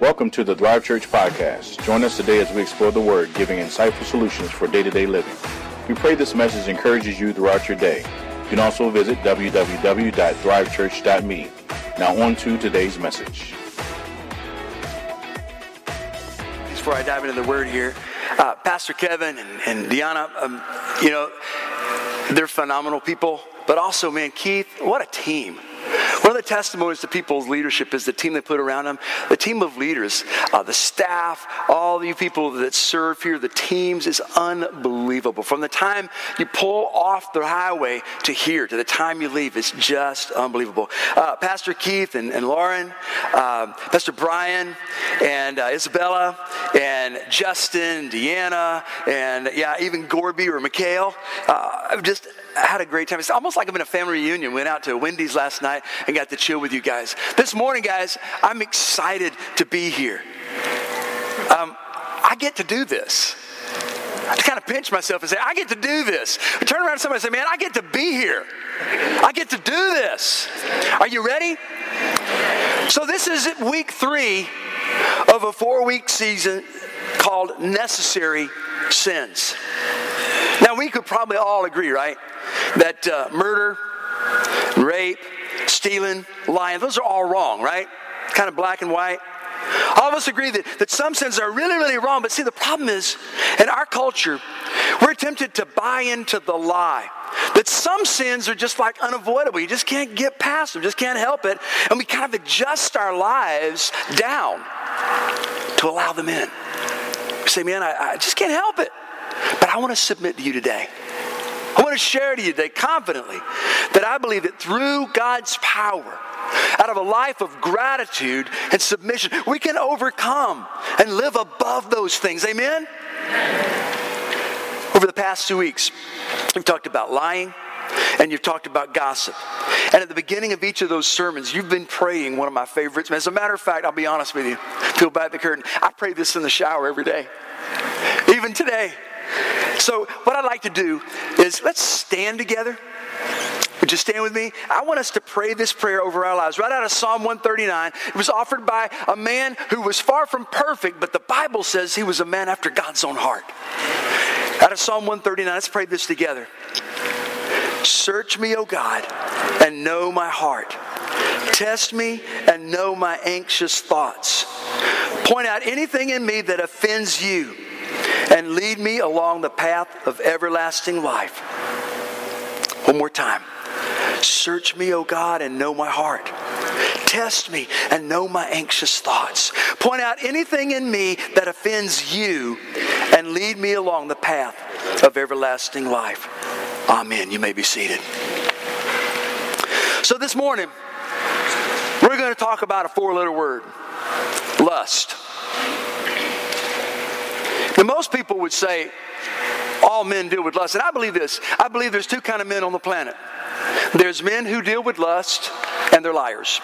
Welcome to the Thrive Church Podcast. Join us today as we explore the Word, giving insightful solutions for day to day living. We pray this message encourages you throughout your day. You can also visit www.thrivechurch.me. Now, on to today's message. Before I dive into the Word here, uh, Pastor Kevin and, and Deanna, um, you know, they're phenomenal people, but also, man, Keith, what a team. One of the testimonies to people's leadership is the team they put around them. The team of leaders, uh, the staff, all you people that serve here, the teams is unbelievable. From the time you pull off the highway to here, to the time you leave, it's just unbelievable. Uh, Pastor Keith and, and Lauren, uh, Pastor Brian, and uh, Isabella, and Justin, Deanna, and yeah, even Gorby or Mikhail. Uh, I've just had a great time. It's almost like I'm in a family reunion. Went out to Wendy's last night and got to chill with you guys. This morning, guys, I'm excited to be here. Um, I get to do this. I kind of pinch myself and say, I get to do this. I turn around to somebody and say, Man, I get to be here. I get to do this. Are you ready? So, this is week three of a four week season called Necessary Sins. Now, we could probably all agree, right? That uh, murder, rape, stealing, lying, those are all wrong, right? Kind of black and white. All of us agree that, that some sins are really, really wrong. But see, the problem is, in our culture, we're tempted to buy into the lie that some sins are just like unavoidable. You just can't get past them, just can't help it. And we kind of adjust our lives down to allow them in. You say, man, I, I just can't help it. But I want to submit to you today. I want to share to you today confidently that I believe that through God's power, out of a life of gratitude and submission, we can overcome and live above those things. Amen? Over the past two weeks, we've talked about lying and you've talked about gossip. And at the beginning of each of those sermons, you've been praying one of my favorites. As a matter of fact, I'll be honest with you, peel back the curtain. I pray this in the shower every day, even today. So, what I'd like to do is let's stand together. Would you stand with me? I want us to pray this prayer over our lives. Right out of Psalm 139. It was offered by a man who was far from perfect, but the Bible says he was a man after God's own heart. Out of Psalm 139, let's pray this together. Search me, O God, and know my heart. Test me and know my anxious thoughts. Point out anything in me that offends you and lead me along the path of everlasting life. One more time. Search me, O God, and know my heart. Test me and know my anxious thoughts. Point out anything in me that offends you and lead me along the path of everlasting life. Amen. You may be seated. So, this morning, we're going to talk about a four letter word lust. Now, most people would say all men deal with lust. And I believe this I believe there's two kind of men on the planet there's men who deal with lust, and they're liars.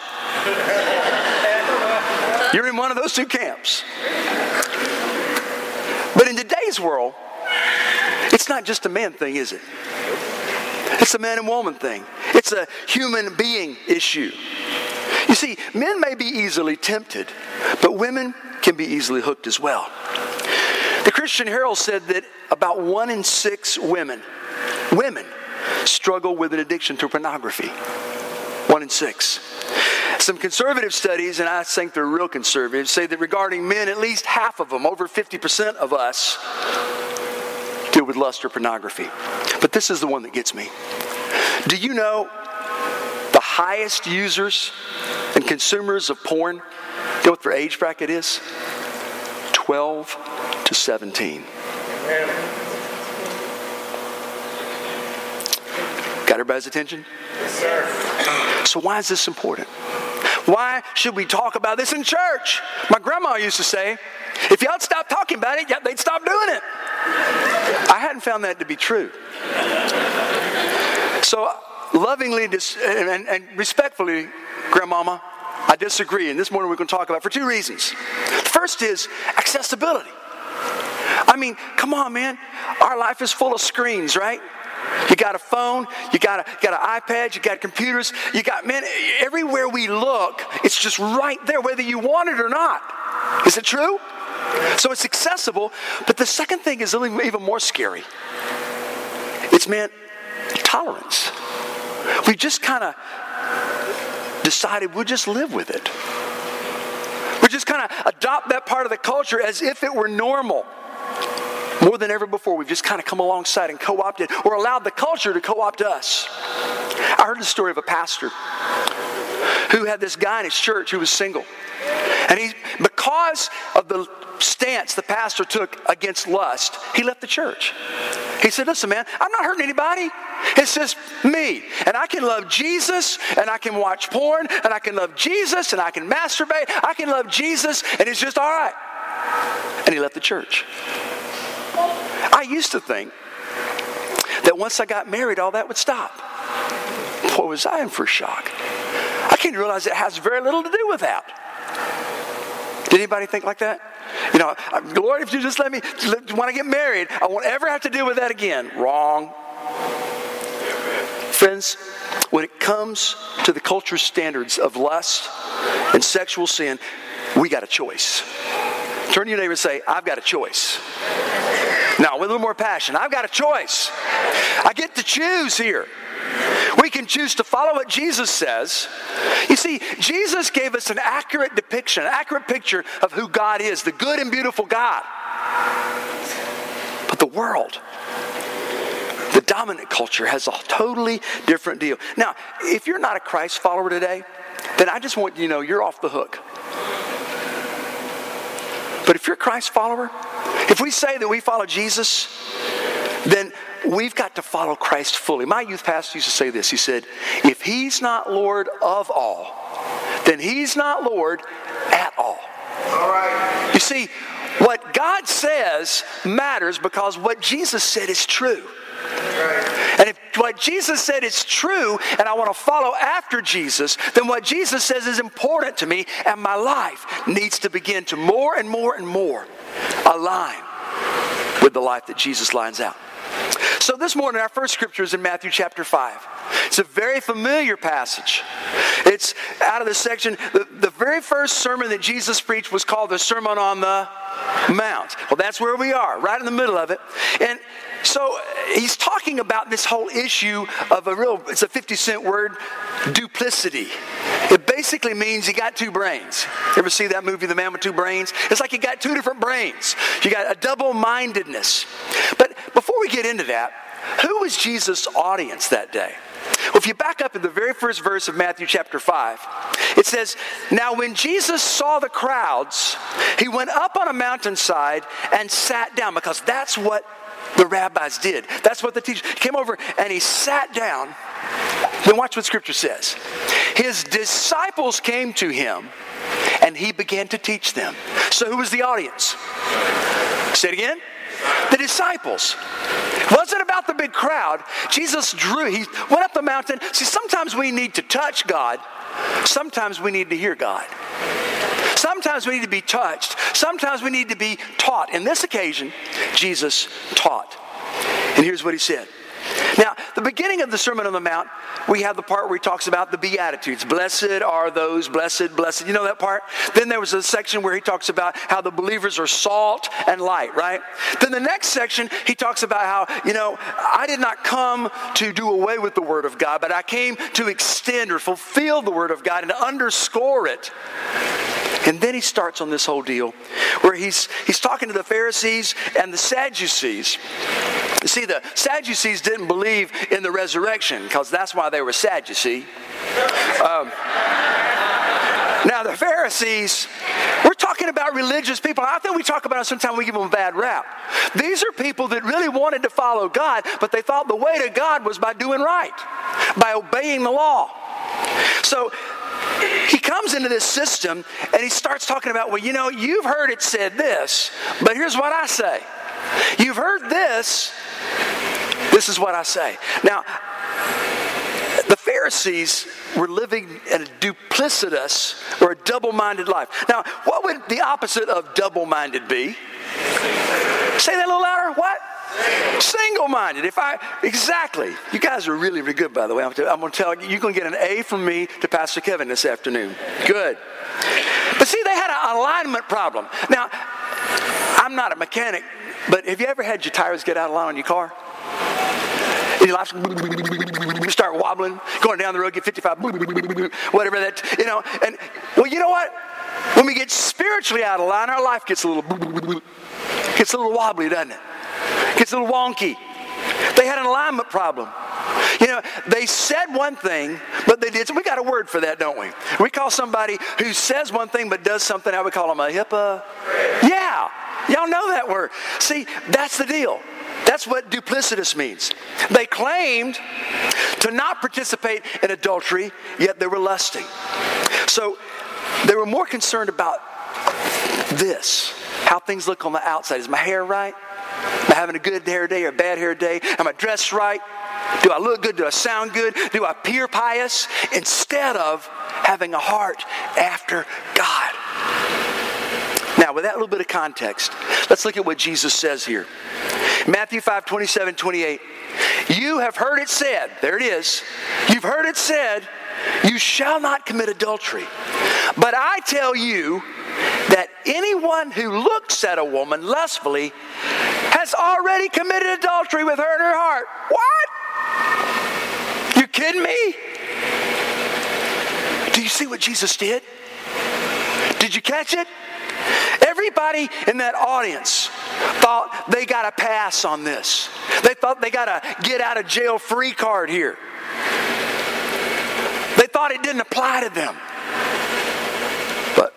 You're in one of those two camps. But in today's world, it's not just a man thing, is it? It's a man and woman thing. It's a human being issue. You see, men may be easily tempted, but women can be easily hooked as well. The Christian Herald said that about one in six women, women, struggle with an addiction to pornography. One in six. Some conservative studies, and I think they're real conservative, say that regarding men, at least half of them, over 50% of us, deal with lust or pornography. But this is the one that gets me. Do you know the highest users and consumers of porn? You know what their age bracket is? 12 to 17. Got everybody's attention? Yes, so, why is this important? Why should we talk about this in church? My grandma used to say, if y'all stop talking about it, they'd stop doing it. I hadn't found that to be true. So, lovingly and, and respectfully, Grandmama, I disagree. And this morning we're going to talk about for two reasons. First is accessibility. I mean, come on, man. Our life is full of screens, right? You got a phone, you got a, you got an iPad, you got computers, you got, man, everywhere we look, it's just right there, whether you want it or not. Is it true? So it's accessible, but the second thing is even more scary. It's meant tolerance. We just kind of decided we'll just live with it. We just kind of adopt that part of the culture as if it were normal. More than ever before, we've just kind of come alongside and co opted or allowed the culture to co opt us. I heard the story of a pastor who had this guy in his church who was single. And he, because of the stance the pastor took against lust, he left the church. He said, Listen, man, I'm not hurting anybody. It's just me. And I can love Jesus, and I can watch porn, and I can love Jesus, and I can masturbate. I can love Jesus, and it's just all right. And he left the church. I used to think that once I got married, all that would stop. Boy, was I in for shock. I came to realize it has very little to do with that. Did anybody think like that? You know, uh, Lord, if you just let me, when I get married, I won't ever have to deal with that again. Wrong. Friends, when it comes to the culture standards of lust and sexual sin, we got a choice. Turn to your neighbor and say, I've got a choice. Now, with a little more passion, I've got a choice. I get to choose here. We can choose to follow what Jesus says. You see, Jesus gave us an accurate depiction, an accurate picture of who God is, the good and beautiful God. But the world, the dominant culture, has a totally different deal. Now, if you're not a Christ follower today, then I just want you to know you're off the hook. But if you're a Christ follower, if we say that we follow Jesus, then we've got to follow Christ fully. My youth pastor used to say this. He said, If he's not Lord of all, then he's not Lord at all. All right. You see, what God says matters because what Jesus said is true. Right. And if what Jesus said is true and I want to follow after Jesus, then what Jesus says is important to me, and my life needs to begin to more and more and more align with the life that Jesus lines out. So this morning, our first scripture is in Matthew chapter 5. It's a very familiar passage. It's out of the section, the, the very first sermon that Jesus preached was called the Sermon on the Mount. Well, that's where we are, right in the middle of it. And so uh, he's talking about this whole issue of a real, it's a 50 cent word, duplicity. It basically means you got two brains. You ever see that movie, The Man with Two Brains? It's like you got two different brains. You got a double mindedness. But before we get into that, who was Jesus' audience that day? Well, if you back up in the very first verse of Matthew chapter 5, it says, Now when Jesus saw the crowds, he went up on a mountainside and sat down because that's what the rabbis did. That's what the teacher came over and he sat down. Then watch what scripture says. His disciples came to him and he began to teach them. So who was the audience? Say it again. The disciples. Wasn't about the big crowd. Jesus drew, he went up the mountain. See, sometimes we need to touch God, sometimes we need to hear God. Sometimes we need to be touched. Sometimes we need to be taught. In this occasion, Jesus taught. And here's what he said now, the beginning of the Sermon on the Mount, we have the part where he talks about the Beatitudes. Blessed are those, blessed, blessed. You know that part? Then there was a section where he talks about how the believers are salt and light, right? Then the next section, he talks about how, you know, I did not come to do away with the Word of God, but I came to extend or fulfill the Word of God and underscore it. And then he starts on this whole deal where he's, he's talking to the Pharisees and the Sadducees. You see, the Sadducees didn't believe in the resurrection because that's why they were Sadducee. Um, now, the Pharisees, we're talking about religious people. I think we talk about it sometimes we give them a bad rap. These are people that really wanted to follow God, but they thought the way to God was by doing right, by obeying the law. So he comes into this system and he starts talking about, well, you know, you've heard it said this, but here's what I say. You've heard this, this is what I say. Now, the Pharisees were living in a duplicitous or a double minded life. Now, what would the opposite of double minded be? Say that a little louder. What? Single minded. If I, exactly. You guys are really, really good, by the way. I'm, going to tell you, you're going to get an A from me to Pastor Kevin this afternoon. Good. But see, they had a, a alignment problem. Now, I'm not a mechanic, but have you ever had your tires get out of line on your car? And your life start wobbling, going down the road, get 55, whatever that, you know. And well, you know what? When we get spiritually out of line, our life gets a little gets a little wobbly, doesn't it? Gets a little wonky. They had an alignment problem. You know, they said one thing, but they did. So we got a word for that, don't we? We call somebody who says one thing but does something. How we call them a hippo? Yeah, y'all know that word. See, that's the deal. That's what duplicitous means. They claimed to not participate in adultery, yet they were lusting. So they were more concerned about this how things look on the outside. Is my hair right? Am I having a good hair day or a bad hair day? Am I dressed right? Do I look good? Do I sound good? Do I appear pious? Instead of having a heart after God. Now, with that little bit of context, let's look at what Jesus says here. Matthew 5 27, 28. You have heard it said, there it is. You've heard it said, you shall not commit adultery. But I tell you that anyone who looks at a woman lustfully already committed adultery with her in her heart. What? You kidding me? Do you see what Jesus did? Did you catch it? Everybody in that audience thought they got a pass on this. They thought they got a get out of jail free card here. They thought it didn't apply to them. But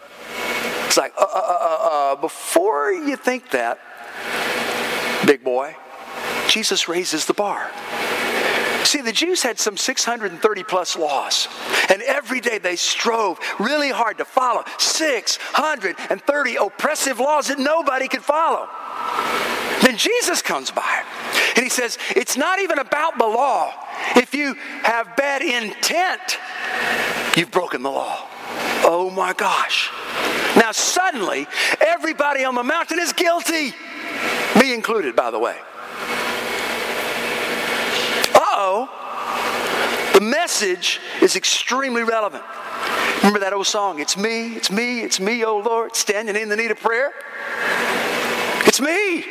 it's like, uh, uh, uh, uh, before you think that, big boy, Jesus raises the bar. See, the Jews had some 630 plus laws, and every day they strove really hard to follow 630 oppressive laws that nobody could follow. Then Jesus comes by and he says, It's not even about the law. If you have bad intent, you've broken the law. Oh my gosh. Now, suddenly, everybody on the mountain is guilty, me included, by the way. Uh oh, the message is extremely relevant. Remember that old song, It's me, it's me, it's me, oh Lord, standing in the need of prayer? It's me.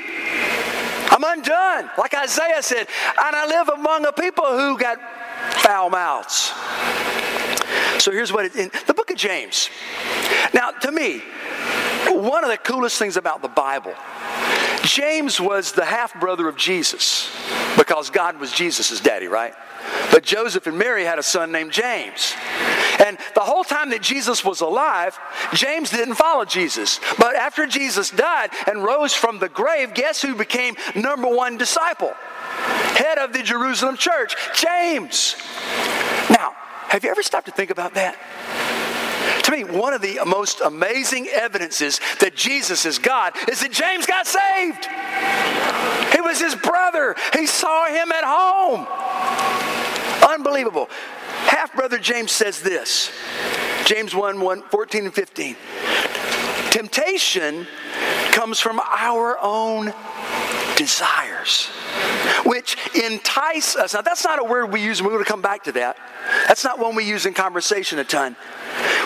I'm undone. Like Isaiah said, and I live among a people who got foul mouths. So here's what it in the book of James. Now, to me, one of the coolest things about the Bible, James was the half brother of Jesus because God was Jesus' daddy, right? But Joseph and Mary had a son named James. And the whole time that Jesus was alive, James didn't follow Jesus. But after Jesus died and rose from the grave, guess who became number one disciple? Head of the Jerusalem church, James. Now, have you ever stopped to think about that? To me, one of the most amazing evidences that Jesus is God is that James got saved. He was his brother. He saw him at home. Unbelievable. Half brother James says this James 1, 1 14 and 15. Temptation comes from our own desires, which entice us. Now, that's not a word we use, and we're going to come back to that. That's not one we use in conversation a ton,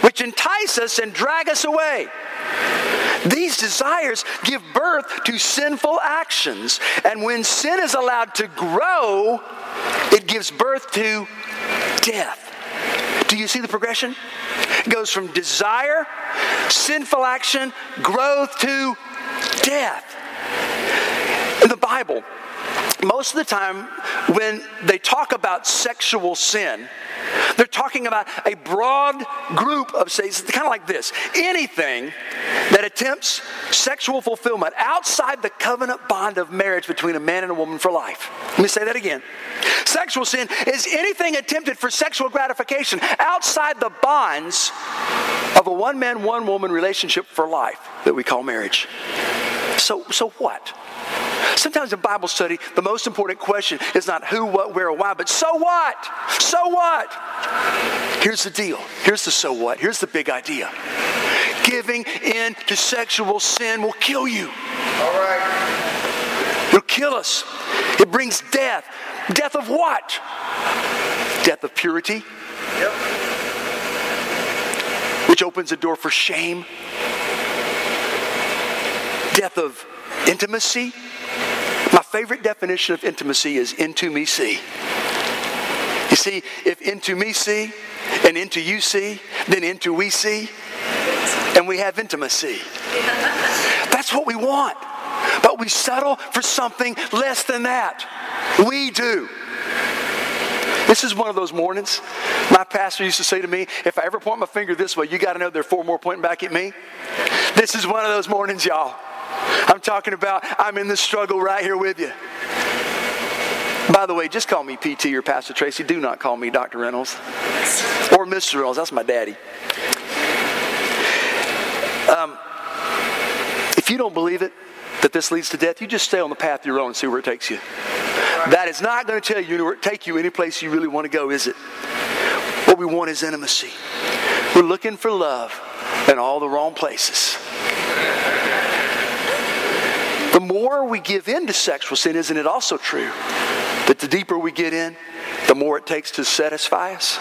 which entice us and drag us away. These desires give birth to sinful actions, and when sin is allowed to grow, it gives birth to death. Do you see the progression? It goes from desire, sinful action, growth to death. In the Bible, most of the time when they talk about sexual sin, they're talking about a broad group of sins, kind of like this anything that attempts sexual fulfillment outside the covenant bond of marriage between a man and a woman for life. Let me say that again. Sexual sin is anything attempted for sexual gratification outside the bonds of a one man, one woman relationship for life that we call marriage. So, so what? Sometimes in Bible study, the most important question is not who, what, where, or why, but so what? So what? Here's the deal. Here's the so what. Here's the big idea. Giving in to sexual sin will kill you. All right. It'll kill us. It brings death. Death of what? Death of purity. Yep. Which opens the door for shame. death of intimacy. Favorite definition of intimacy is into me see. You see, if into me see and into you see, then into we see, and we have intimacy. That's what we want. But we settle for something less than that. We do. This is one of those mornings. My pastor used to say to me, if I ever point my finger this way, you got to know there are four more pointing back at me. This is one of those mornings, y'all. I'm talking about I'm in the struggle right here with you. By the way, just call me PT or Pastor Tracy. Do not call me Dr. Reynolds or Mr. Reynolds. That's my daddy. Um, if you don't believe it, that this leads to death, you just stay on the path you're on and see where it takes you. That is not going to tell you take you any place you really want to go, is it? What we want is intimacy. We're looking for love in all the wrong places. The more we give in to sexual sin, isn't it also true that the deeper we get in, the more it takes to satisfy us?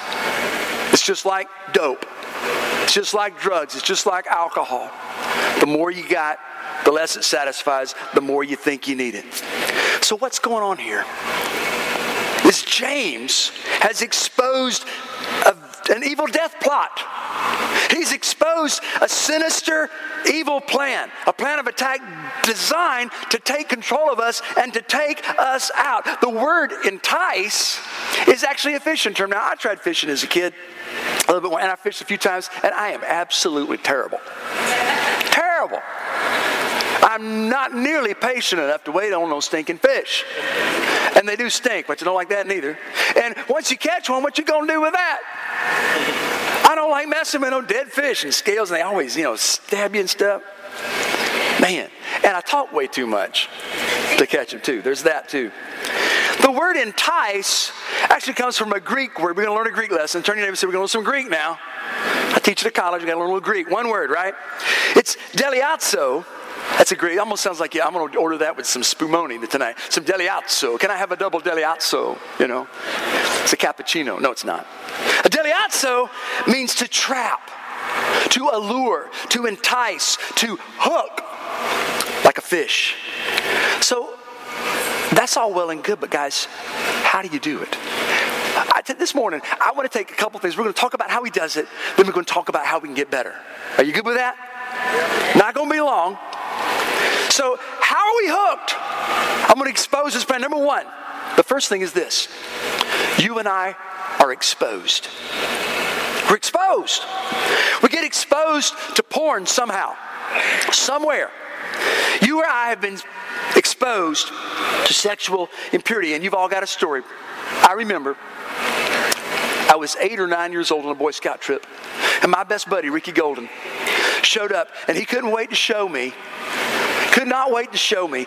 It's just like dope. It's just like drugs. It's just like alcohol. The more you got, the less it satisfies, the more you think you need it. So, what's going on here? Is James has exposed an evil death plot. He's exposed a sinister, evil plan, a plan of attack designed to take control of us and to take us out. The word entice is actually a fishing term. Now, I tried fishing as a kid a little bit more, and I fished a few times, and I am absolutely terrible. terrible. I'm not nearly patient enough to wait on those stinking fish. And they do stink, but you don't like that neither. And once you catch one, what you gonna do with that? I don't like messing with no dead fish and scales, and they always, you know, stab you and stuff. Man, and I talk way too much to catch them too. There's that too. The word entice actually comes from a Greek word. We're going to learn a Greek lesson. Turn your neighbor and say, We're going to learn some Greek now. I teach at a college. we got to learn a little Greek. One word, right? It's deliazo, that's a great, almost sounds like, yeah, I'm going to order that with some spumoni tonight. Some deliazzo. Can I have a double deliazzo? You know, it's a cappuccino. No, it's not. A deliazzo means to trap, to allure, to entice, to hook, like a fish. So that's all well and good, but guys, how do you do it? I, this morning, I want to take a couple things. We're going to talk about how he does it, then we're going to talk about how we can get better. Are you good with that? Not going to be long. So, how are we hooked? I'm going to expose this plan. Number one, the first thing is this you and I are exposed. We're exposed. We get exposed to porn somehow, somewhere. You or I have been exposed to sexual impurity, and you've all got a story. I remember I was eight or nine years old on a Boy Scout trip, and my best buddy, Ricky Golden, showed up, and he couldn't wait to show me could not wait to show me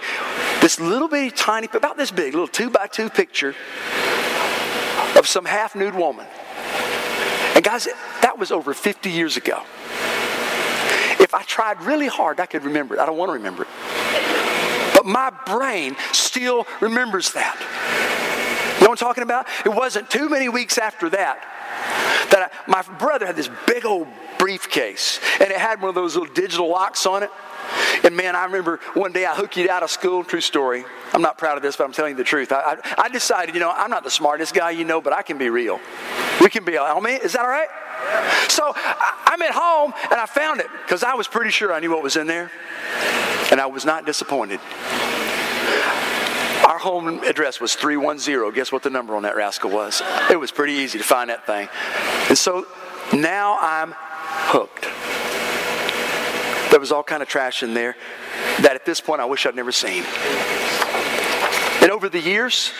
this little bitty tiny, about this big, little two by two picture of some half nude woman. And guys, that was over 50 years ago. If I tried really hard, I could remember it. I don't want to remember it. But my brain still remembers that. You know what I'm talking about? It wasn't too many weeks after that that I, my brother had this big old briefcase and it had one of those little digital locks on it. And man, I remember one day I hooked you out of school. True story. I'm not proud of this, but I'm telling you the truth. I, I, I decided, you know, I'm not the smartest guy you know, but I can be real. We can be, I is that all right? So I'm at home and I found it because I was pretty sure I knew what was in there. And I was not disappointed. Our home address was 310. Guess what the number on that rascal was? It was pretty easy to find that thing. And so now I'm hooked. There was all kind of trash in there that at this point I wish I'd never seen. And over the years,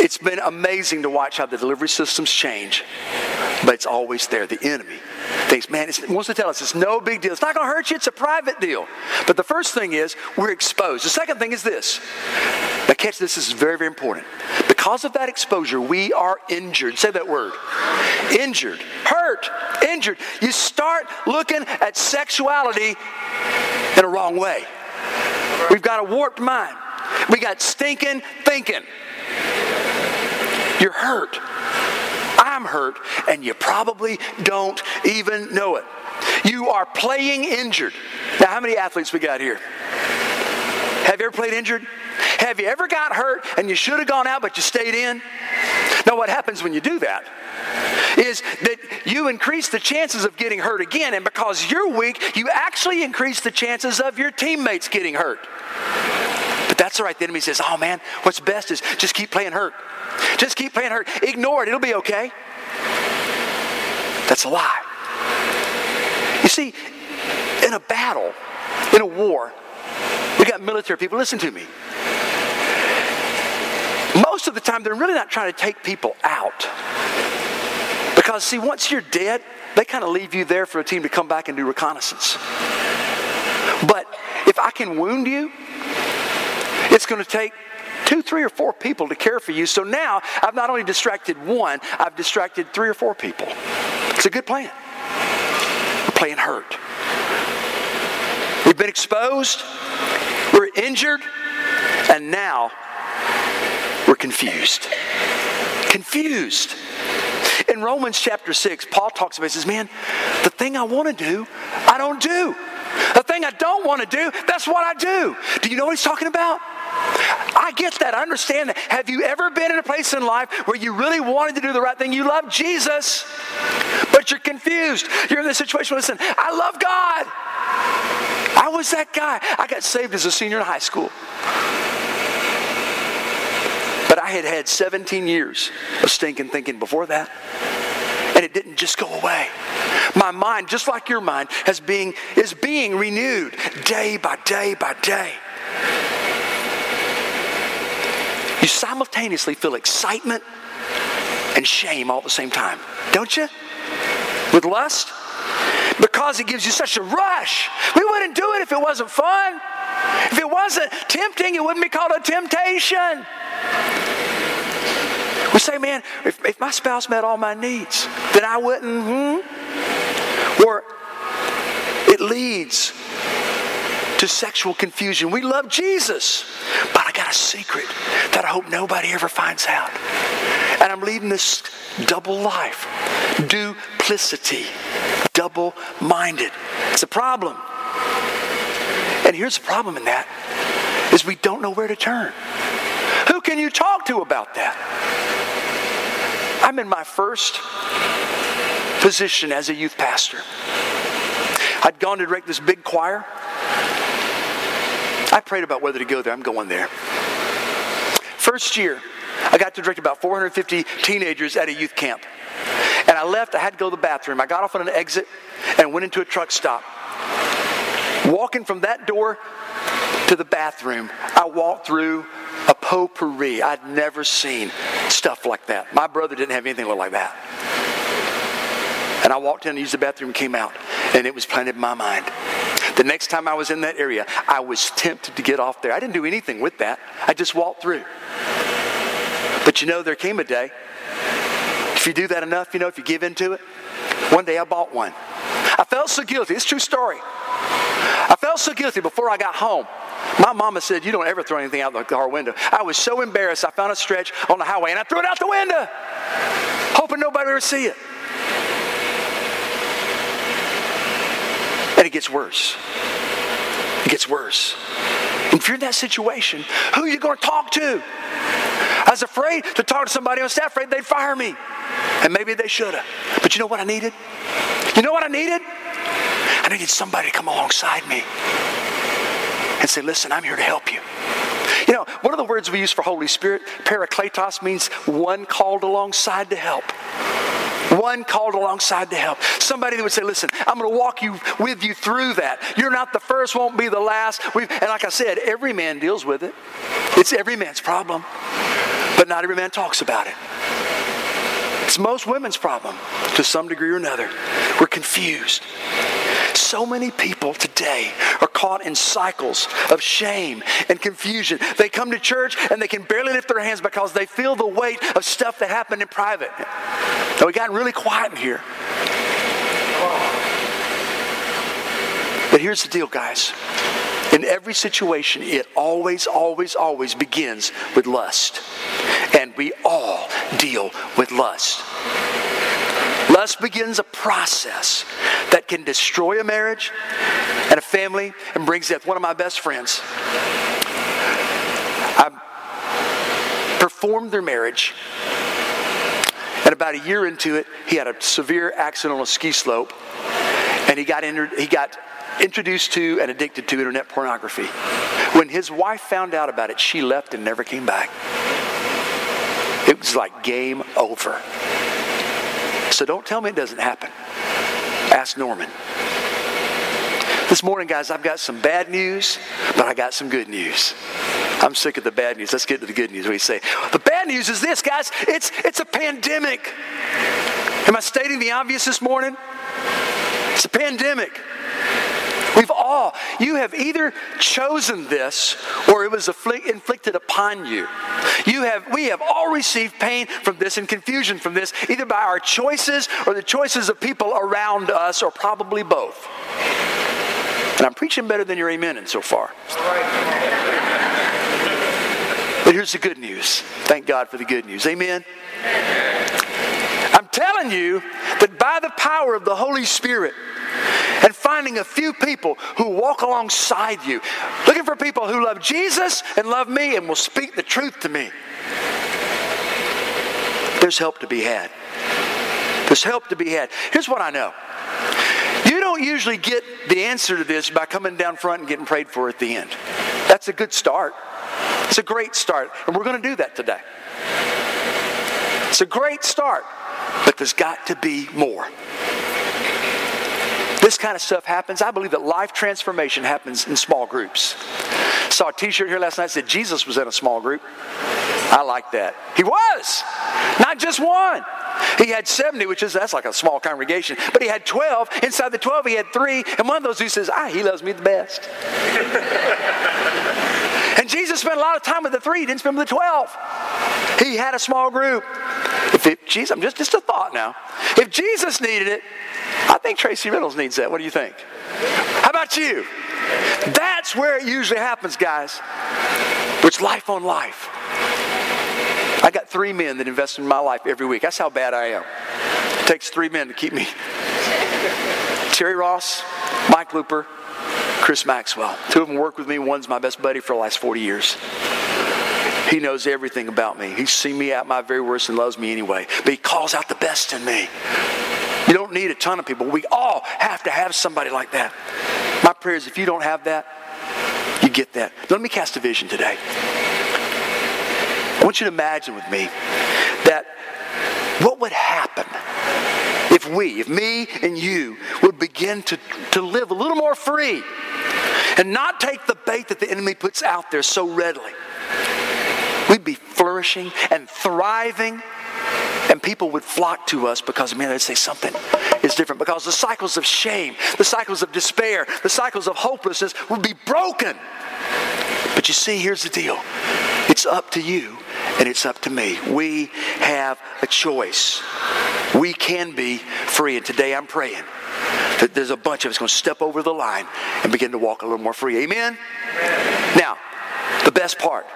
it's been amazing to watch how the delivery systems change, but it's always there. The enemy thinks, man, it wants to tell us it's no big deal. It's not going to hurt you. It's a private deal. But the first thing is we're exposed. The second thing is this. Now, catch this. This is very, very important. Because of that exposure, we are injured. Say that word. Injured, hurt, injured. You start looking at sexuality in a wrong way. We've got a warped mind. We got stinking thinking. You're hurt. I'm hurt, and you probably don't even know it. You are playing injured. Now, how many athletes we got here? Have you ever played injured? Have you ever got hurt and you should have gone out but you stayed in? Now, what happens when you do that is that you increase the chances of getting hurt again, and because you're weak, you actually increase the chances of your teammates getting hurt. That's all right. The enemy says, Oh man, what's best is just keep playing hurt. Just keep playing hurt. Ignore it, it'll be okay. That's a lie. You see, in a battle, in a war, we got military people. Listen to me. Most of the time, they're really not trying to take people out. Because, see, once you're dead, they kind of leave you there for a team to come back and do reconnaissance. But if I can wound you, it's going to take two, three, or four people to care for you. So now I've not only distracted one, I've distracted three or four people. It's a good plan. We're playing hurt. We've been exposed, we're injured, and now we're confused. Confused. In Romans chapter 6, Paul talks about, he says, Man, the thing I want to do, I don't do. The thing I don't want to do, that's what I do. Do you know what he's talking about? I get that. I understand that. Have you ever been in a place in life where you really wanted to do the right thing? You love Jesus, but you're confused. You're in this situation. Listen, I love God. I was that guy. I got saved as a senior in high school. But I had had 17 years of stinking thinking before that. And it didn't just go away. My mind, just like your mind, has being, is being renewed day by day by day. You simultaneously feel excitement and shame all at the same time, don't you? With lust? Because it gives you such a rush. We wouldn't do it if it wasn't fun. If it wasn't tempting, it wouldn't be called a temptation. We say, man, if, if my spouse met all my needs, then I wouldn't, hmm? Or it leads to sexual confusion. We love Jesus, a secret that I hope nobody ever finds out. And I'm leading this double life, duplicity, double minded. It's a problem. And here's the problem in that is we don't know where to turn. Who can you talk to about that? I'm in my first position as a youth pastor. I'd gone to direct this big choir. I prayed about whether to go there. I'm going there. First year, I got to direct about 450 teenagers at a youth camp. And I left, I had to go to the bathroom. I got off on an exit and went into a truck stop. Walking from that door to the bathroom, I walked through a potpourri. I'd never seen stuff like that. My brother didn't have anything look like that. And I walked in used the bathroom came out, and it was planted in my mind. The next time I was in that area, I was tempted to get off there. I didn't do anything with that, I just walked through. But you know, there came a day, if you do that enough, you know, if you give into it, one day I bought one. I felt so guilty. It's true story. I felt so guilty before I got home. My mama said, You don't ever throw anything out the car window. I was so embarrassed, I found a stretch on the highway and I threw it out the window, hoping nobody would see it. And it gets worse. It gets worse. And if you're in that situation, who are you going to talk to? I was afraid to talk to somebody on staff, afraid they'd fire me. And maybe they should have. But you know what I needed? You know what I needed? I needed somebody to come alongside me and say, Listen, I'm here to help you. You know, one of the words we use for Holy Spirit, parakletos, means one called alongside to help. One called alongside to help. Somebody that would say, listen, I'm going to walk you with you through that. You're not the first, won't be the last. We've, and like I said, every man deals with it. It's every man's problem. But not every man talks about it. It's most women's problem to some degree or another. We're confused. So many people today are caught in cycles of shame and confusion. They come to church and they can barely lift their hands because they feel the weight of stuff that happened in private. Now, we got really quiet in here. But here's the deal, guys. In every situation, it always, always, always begins with lust. And we all deal with lust. Lust begins a process that can destroy a marriage and a family and brings death. One of my best friends, I performed their marriage, and about a year into it, he had a severe accident on a ski slope, and he got, he got introduced to and addicted to internet pornography. When his wife found out about it, she left and never came back. It was like game over. So don't tell me it doesn't happen. Ask Norman. This morning, guys, I've got some bad news, but I got some good news. I'm sick of the bad news. Let's get to the good news. What do you say? The bad news is this, guys. It's it's a pandemic. Am I stating the obvious this morning? It's a pandemic. All, you have either chosen this or it was inflicted upon you. You have, we have all received pain from this and confusion from this, either by our choices or the choices of people around us, or probably both. And I'm preaching better than you're amening so far. But here's the good news. Thank God for the good news. Amen. I'm telling you that by the power of the Holy Spirit, and finding a few people who walk alongside you, looking for people who love Jesus and love me and will speak the truth to me. There's help to be had. There's help to be had. Here's what I know. You don't usually get the answer to this by coming down front and getting prayed for at the end. That's a good start. It's a great start, and we're going to do that today. It's a great start, but there's got to be more this kind of stuff happens, I believe that life transformation happens in small groups. Saw a t-shirt here last night that said Jesus was in a small group. I like that. He was. Not just one. He had 70, which is that's like a small congregation, but he had 12. Inside the 12, he had three, and one of those who says, Ah, he loves me the best. and Jesus spent a lot of time with the three, he didn't spend with the 12. He had a small group. If it, Jesus, I'm just, just a thought now. If Jesus needed it, I think Tracy Reynolds needs that. What do you think? How about you? That's where it usually happens, guys. It's life on life. I got three men that invest in my life every week. That's how bad I am. It takes three men to keep me. Terry Ross, Mike Looper, Chris Maxwell. Two of them work with me. One's my best buddy for the last 40 years. He knows everything about me. He's seen me at my very worst and loves me anyway. But he calls out the best in me. You don't need a ton of people. We all have to have somebody like that. My prayer is if you don't have that, you get that. Let me cast a vision today. I want you to imagine with me that what would happen if we, if me and you, would begin to, to live a little more free and not take the bait that the enemy puts out there so readily. We'd be flourishing and thriving and people would flock to us because, man, they'd say something is different. Because the cycles of shame, the cycles of despair, the cycles of hopelessness would be broken. But you see, here's the deal it's up to you and it's up to me. We have a choice. We can be free. And today I'm praying that there's a bunch of us going to step over the line and begin to walk a little more free. Amen? Amen? Now, the best part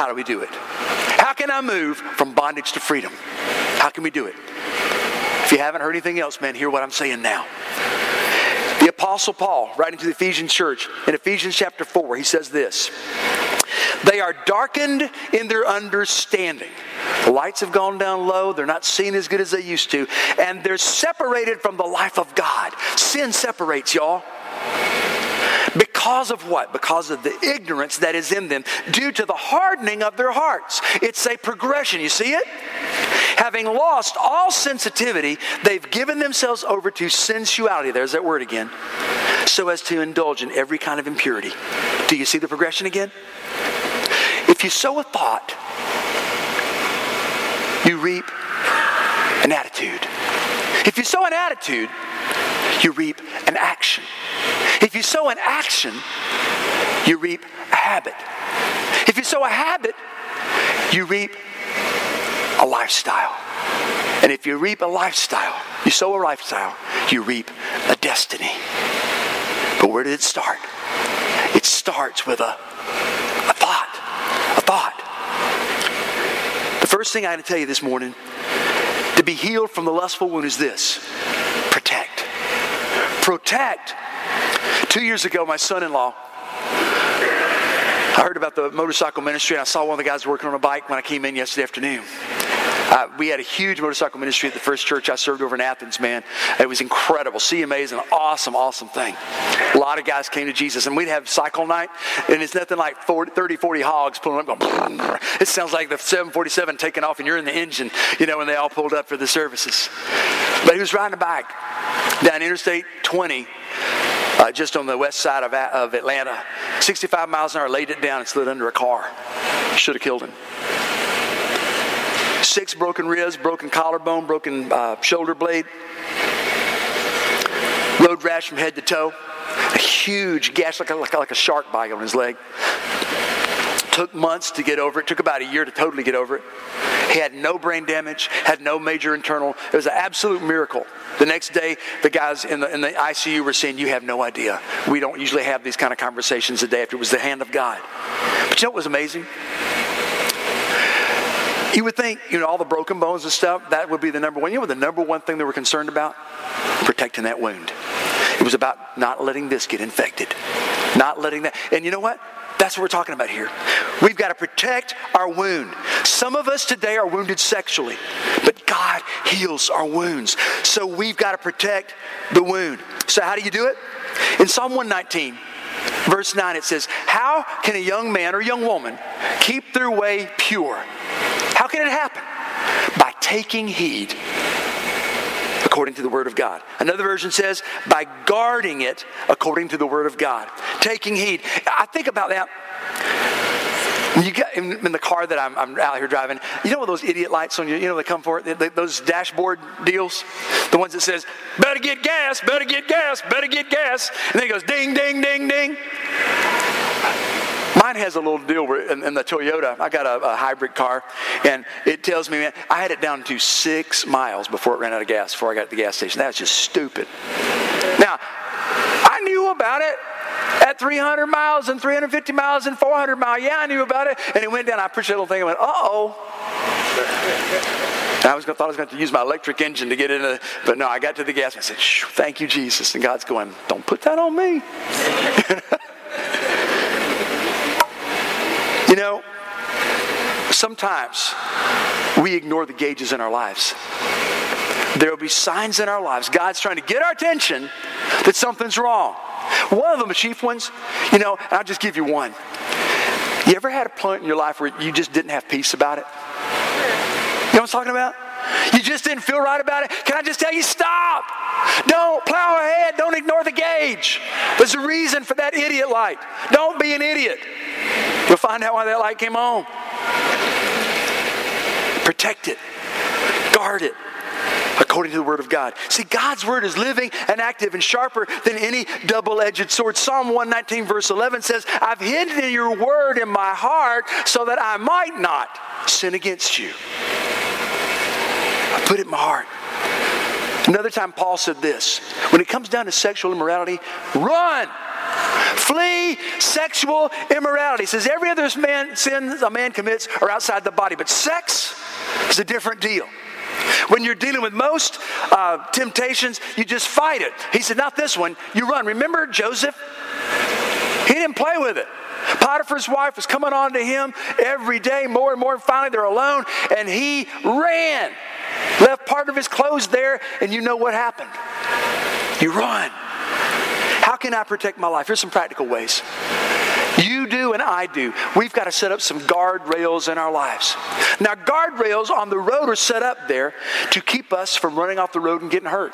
how do we do it? How can I move from bondage to freedom? How can we do it? If you haven't heard anything else, man, hear what I'm saying now. The Apostle Paul, writing to the Ephesian church, in Ephesians chapter 4, he says this They are darkened in their understanding. The lights have gone down low. They're not seeing as good as they used to. And they're separated from the life of God. Sin separates, y'all. Because of what? Because of the ignorance that is in them due to the hardening of their hearts. It's a progression. You see it? Having lost all sensitivity, they've given themselves over to sensuality. There's that word again. So as to indulge in every kind of impurity. Do you see the progression again? If you sow a thought, you reap an attitude. If you sow an attitude, you reap an action. If you sow an action, you reap a habit. If you sow a habit, you reap a lifestyle. And if you reap a lifestyle, you sow a lifestyle, you reap a destiny. But where did it start? It starts with a, a thought. A thought. The first thing I got to tell you this morning to be healed from the lustful wound is this. Protect. Two years ago, my son in law, I heard about the motorcycle ministry, and I saw one of the guys working on a bike when I came in yesterday afternoon. Uh, we had a huge motorcycle ministry at the first church I served over in Athens, man. It was incredible. CMA is an awesome, awesome thing. A lot of guys came to Jesus, and we'd have cycle night, and it's nothing like 40, 30, 40 hogs pulling up going, it sounds like the 747 taking off, and you're in the engine, you know, when they all pulled up for the services. But he was riding a bike down Interstate 20 uh, just on the west side of, of Atlanta. 65 miles an hour, laid it down and slid under a car. Should have killed him six broken ribs, broken collarbone, broken uh, shoulder blade, road rash from head to toe, a huge gash like a, like like a shark bite on his leg. Took months to get over it. Took about a year to totally get over it. He had no brain damage, had no major internal. It was an absolute miracle. The next day, the guys in the, in the ICU were saying, You have no idea. We don't usually have these kind of conversations the day after. It was the hand of God. But you know what was amazing? You would think, you know, all the broken bones and stuff, that would be the number one. You know the number one thing they were concerned about? Protecting that wound. It was about not letting this get infected. Not letting that. And you know what? That's what we're talking about here. We've got to protect our wound. Some of us today are wounded sexually, but God heals our wounds. So we've got to protect the wound. So, how do you do it? In Psalm 119, verse 9, it says, How can a young man or young woman keep their way pure? How can it happen? By taking heed according to the Word of God. Another version says, by guarding it according to the Word of God. Taking heed. I think about that. You get in, in the car that I'm, I'm, out here driving. You know those idiot lights on you? You know they come for it. Those dashboard deals, the ones that says "Better get gas, better get gas, better get gas," and then it goes ding, ding, ding, ding. Mine has a little deal where in, in the Toyota, I got a, a, hybrid car, and it tells me, man, I had it down to six miles before it ran out of gas, before I got to the gas station. That's just stupid. Now, I knew about it at 300 miles and 350 miles and 400 miles. Yeah, I knew about it. And it went down. I pushed that little thing and went, uh oh. I was gonna, thought I was going to use my electric engine to get into, but no, I got to the gas. I said, "Thank you, Jesus." And God's going, "Don't put that on me." You know, sometimes we ignore the gauges in our lives. There will be signs in our lives. God's trying to get our attention that something's wrong. One of them, the chief ones, you know, I'll just give you one. You ever had a point in your life where you just didn't have peace about it? You know what I'm talking about? You just didn't feel right about it? Can I just tell you, stop! Don't plow ahead. Don't ignore the gauge. There's a reason for that idiot light. Don't be an idiot. You'll find out why that light came on. Protect it, guard it according to the Word of God. See, God's Word is living and active and sharper than any double edged sword. Psalm 119, verse 11 says, I've hidden your Word in my heart so that I might not sin against you. Put it in my heart. Another time, Paul said this when it comes down to sexual immorality, run. Flee sexual immorality. Says every other man, sin a man commits are outside the body, but sex is a different deal. When you're dealing with most uh, temptations, you just fight it. He said, not this one, you run. Remember Joseph? He didn't play with it. Potiphar's wife was coming on to him every day, more and more. And finally, they're alone, and he ran, left part of his clothes there, and you know what happened. You run. How can I protect my life? Here's some practical ways. And I do. We've got to set up some guardrails in our lives. Now, guardrails on the road are set up there to keep us from running off the road and getting hurt.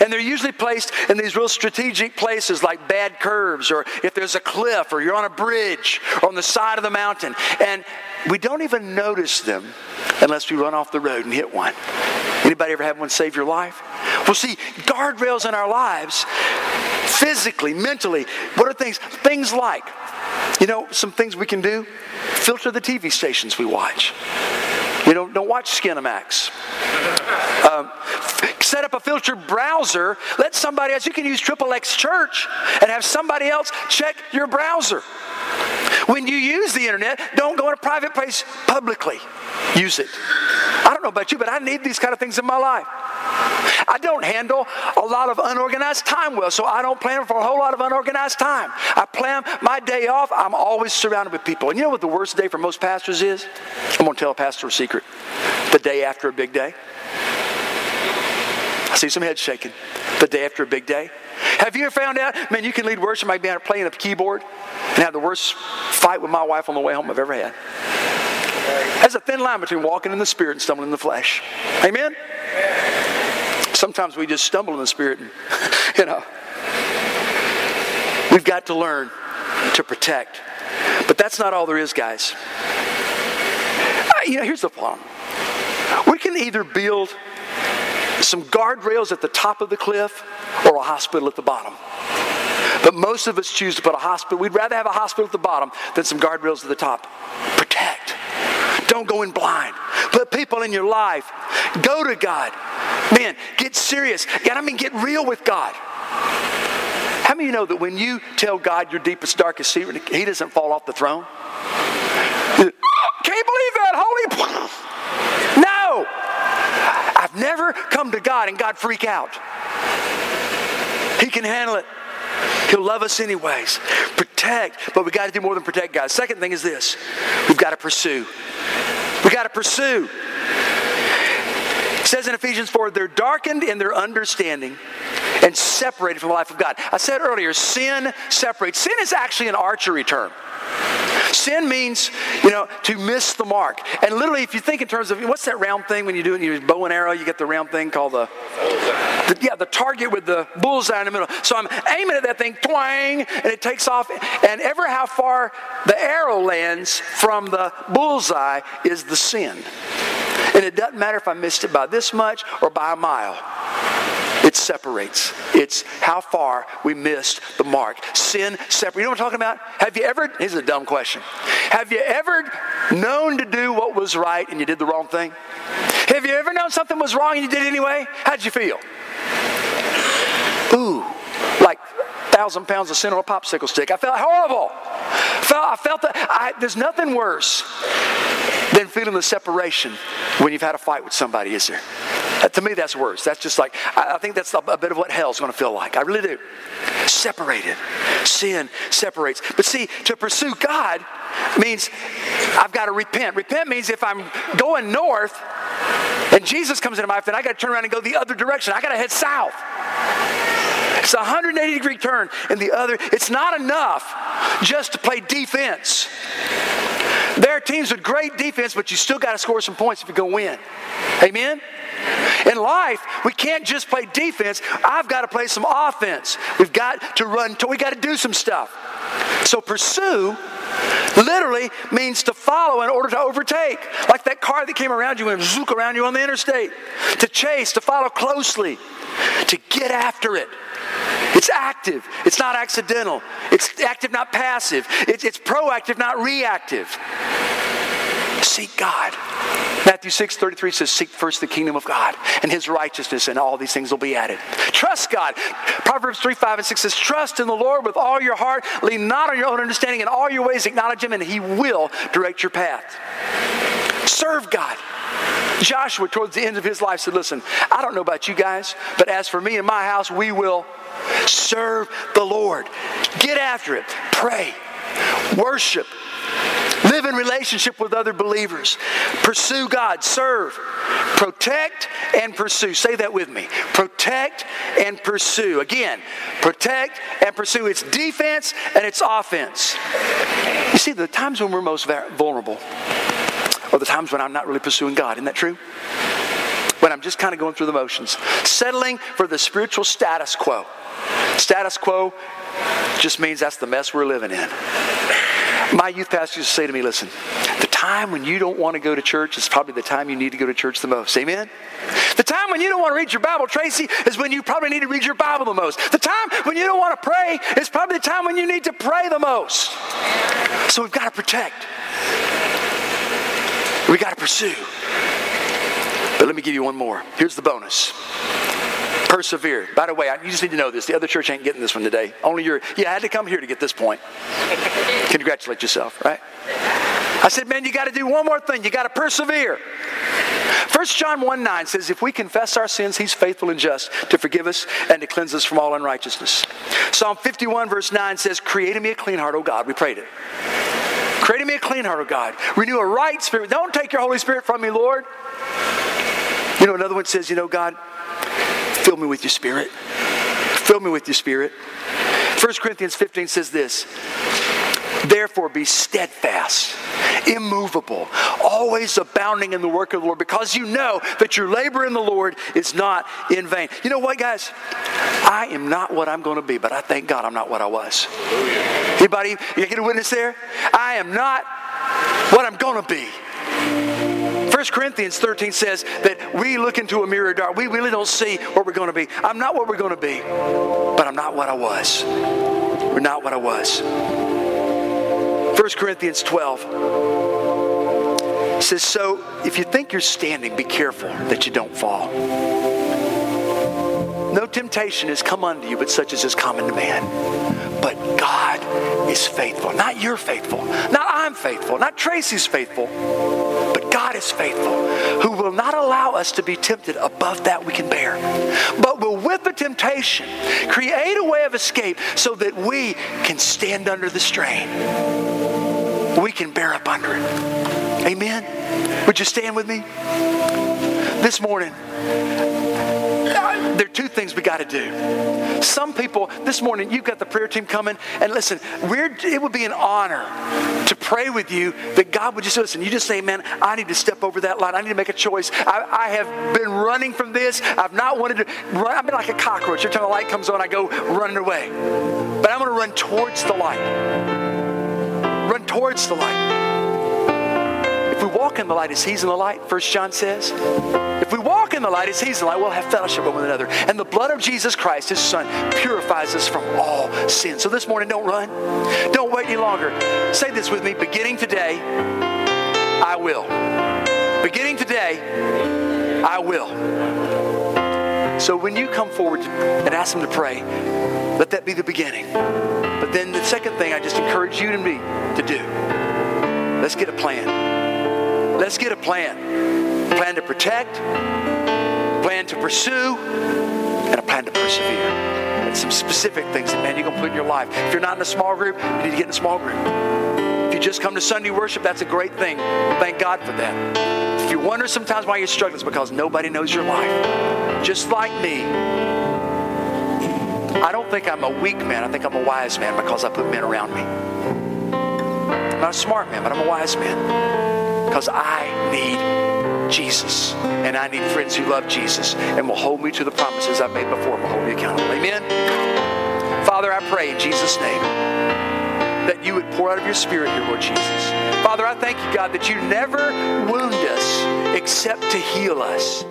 And they're usually placed in these real strategic places like bad curves or if there's a cliff or you're on a bridge or on the side of the mountain. And we don't even notice them unless we run off the road and hit one. Anybody ever have one save your life? Well, see, guardrails in our lives, physically, mentally, what are things? Things like, you know, some things we can do. Filter the TV stations we watch. You know, don't watch Skinamax. Um, set up a filtered browser. Let somebody else, you can use Triple X Church and have somebody else check your browser. When you use the internet, don't go in a private place publicly. Use it. I don't know about you, but I need these kind of things in my life. I don't handle a lot of unorganized time well, so I don't plan for a whole lot of unorganized time. I plan my day off, I'm always surrounded with people. And you know what the worst day for most pastors is? I'm going to tell a pastor a secret. The day after a big day. I see some heads shaking. The day after a big day. Have you ever found out, man, you can lead worship by playing a keyboard and have the worst fight with my wife on the way home I've ever had? There's a thin line between walking in the spirit and stumbling in the flesh. Amen? Sometimes we just stumble in the spirit and, you know. We've got to learn to protect. But that's not all there is, guys. You know, here's the problem. We can either build some guardrails at the top of the cliff or a hospital at the bottom. But most of us choose to put a hospital. We'd rather have a hospital at the bottom than some guardrails at the top. Protect. Don't go in blind. Put people in your life. Go to God. Man, get serious. God, I mean, get real with God. How many of you know that when you tell God your deepest, darkest secret, He doesn't fall off the throne? Can't believe that, holy. I've never come to God and God freak out. He can handle it. He'll love us anyways. Protect, but we got to do more than protect, guys. Second thing is this we've got to pursue. We've got to pursue. It says in Ephesians 4, they're darkened in their understanding and separated from the life of God. I said earlier, sin separates. Sin is actually an archery term. Sin means, you know, to miss the mark. And literally, if you think in terms of what's that round thing when you do it, you bow and arrow, you get the round thing called the, the, yeah, the target with the bullseye in the middle. So I'm aiming at that thing, twang, and it takes off. And ever how far the arrow lands from the bullseye is the sin. And it doesn't matter if I missed it by this much or by a mile. It separates. It's how far we missed the mark. Sin separates. You know what I'm talking about? Have you ever, here's a dumb question. Have you ever known to do what was right and you did the wrong thing? Have you ever known something was wrong and you did it anyway? How'd you feel? Ooh, like thousand pounds of sin on a popsicle stick. I felt horrible. Felt, I felt that I, there's nothing worse than feeling the separation when you've had a fight with somebody, is there? Uh, to me, that's worse. That's just like, I, I think that's a, a, bit of what hell's going to feel like. I really do. Separated. Sin separates. But see, to pursue God means I've got to repent. Repent means if I'm going north and Jesus comes into my life, then I got to turn around and go the other direction. I got to head south. It's a 180 degree turn in the other. It's not enough just to play defense. There are teams with great defense, but you still got to score some points if you're going to win. Amen? In life, we can't just play defense. I've got to play some offense. We've got to run, we got to do some stuff. So pursue literally means to follow in order to overtake. Like that car that came around you and zook around you on the interstate. To chase, to follow closely, to get after it. It's active. It's not accidental. It's active, not passive. It's, it's proactive, not reactive. Seek God. Matthew 6 33 says, Seek first the kingdom of God and his righteousness, and all these things will be added. Trust God. Proverbs 3 5 and 6 says, Trust in the Lord with all your heart. Lean not on your own understanding. In all your ways, acknowledge him, and he will direct your path. Serve God. Joshua, towards the end of his life, said, Listen, I don't know about you guys, but as for me and my house, we will serve the Lord. Get after it. Pray. Worship. In relationship with other believers. Pursue God. Serve. Protect and pursue. Say that with me. Protect and pursue. Again, protect and pursue. It's defense and it's offense. You see, the times when we're most vulnerable are the times when I'm not really pursuing God. Isn't that true? When I'm just kind of going through the motions, settling for the spiritual status quo. Status quo just means that's the mess we're living in. My youth pastor used to say to me, listen, the time when you don't want to go to church is probably the time you need to go to church the most. Amen? The time when you don't want to read your Bible, Tracy, is when you probably need to read your Bible the most. The time when you don't want to pray is probably the time when you need to pray the most. So we've got to protect. We got to pursue. But let me give you one more. Here's the bonus. Persevere. By the way, you just need to know this. The other church ain't getting this one today. Only you. You had to come here to get this point. Congratulate yourself, right? I said, man, you got to do one more thing. You got to persevere. 1 John 1 9 says, If we confess our sins, he's faithful and just to forgive us and to cleanse us from all unrighteousness. Psalm 51, verse 9 says, Create in me a clean heart, O God. We prayed it. Create in me a clean heart, O God. Renew a right spirit. Don't take your Holy Spirit from me, Lord. You know, another one says, You know, God, fill me with your spirit. Fill me with your spirit. 1 Corinthians 15 says this Therefore, be steadfast, immovable, always abounding in the work of the Lord, because you know that your labor in the Lord is not in vain. You know what, guys? I am not what I'm going to be, but I thank God I'm not what I was. Anybody? You get a witness there? I am not what I'm going to be. 1 Corinthians 13 says that we look into a mirror dark. We really don't see what we're going to be. I'm not what we're going to be, but I'm not what I was. We're not what I was. 1 Corinthians 12 says, So if you think you're standing, be careful that you don't fall. No temptation has come unto you, but such as is common to man. But God is faithful. Not you're faithful. Not I'm faithful. Not Tracy's faithful. God is faithful, who will not allow us to be tempted above that we can bear, but will with the temptation create a way of escape so that we can stand under the strain we can bear up under it. Amen? Would you stand with me? This morning, there are two things we got to do. Some people, this morning, you've got the prayer team coming, and listen, it would be an honor to pray with you that God would just listen. You just say, man, I need to step over that line. I need to make a choice. I, I have been running from this. I've not wanted to run. I've been like a cockroach. Every time the light comes on, I go running away. But I'm going to run towards the light run towards the light. If we walk in the light as He's in the light, First John says, if we walk in the light as He's in the light, we'll have fellowship with one another. And the blood of Jesus Christ, His Son, purifies us from all sin. So this morning, don't run. Don't wait any longer. Say this with me beginning today, I will. Beginning today, I will. So when you come forward and ask Him to pray, let that be the beginning. But then the second thing I just encourage you and me to do let's get a plan. Let's get a plan. A plan to protect, a plan to pursue, and a plan to persevere. And some specific things that, man, you're going to put in your life. If you're not in a small group, you need to get in a small group. If you just come to Sunday worship, that's a great thing. Thank God for that. If you wonder sometimes why you're struggling, it's because nobody knows your life. Just like me, I don't think I'm a weak man. I think I'm a wise man because I put men around me. I'm not a smart man, but I'm a wise man because I need Jesus. And I need friends who love Jesus and will hold me to the promises I've made before and will hold me accountable. Amen? Father, I pray in Jesus' name that you would pour out of your spirit here, Lord Jesus. Father, I thank you, God, that you never wound us except to heal us.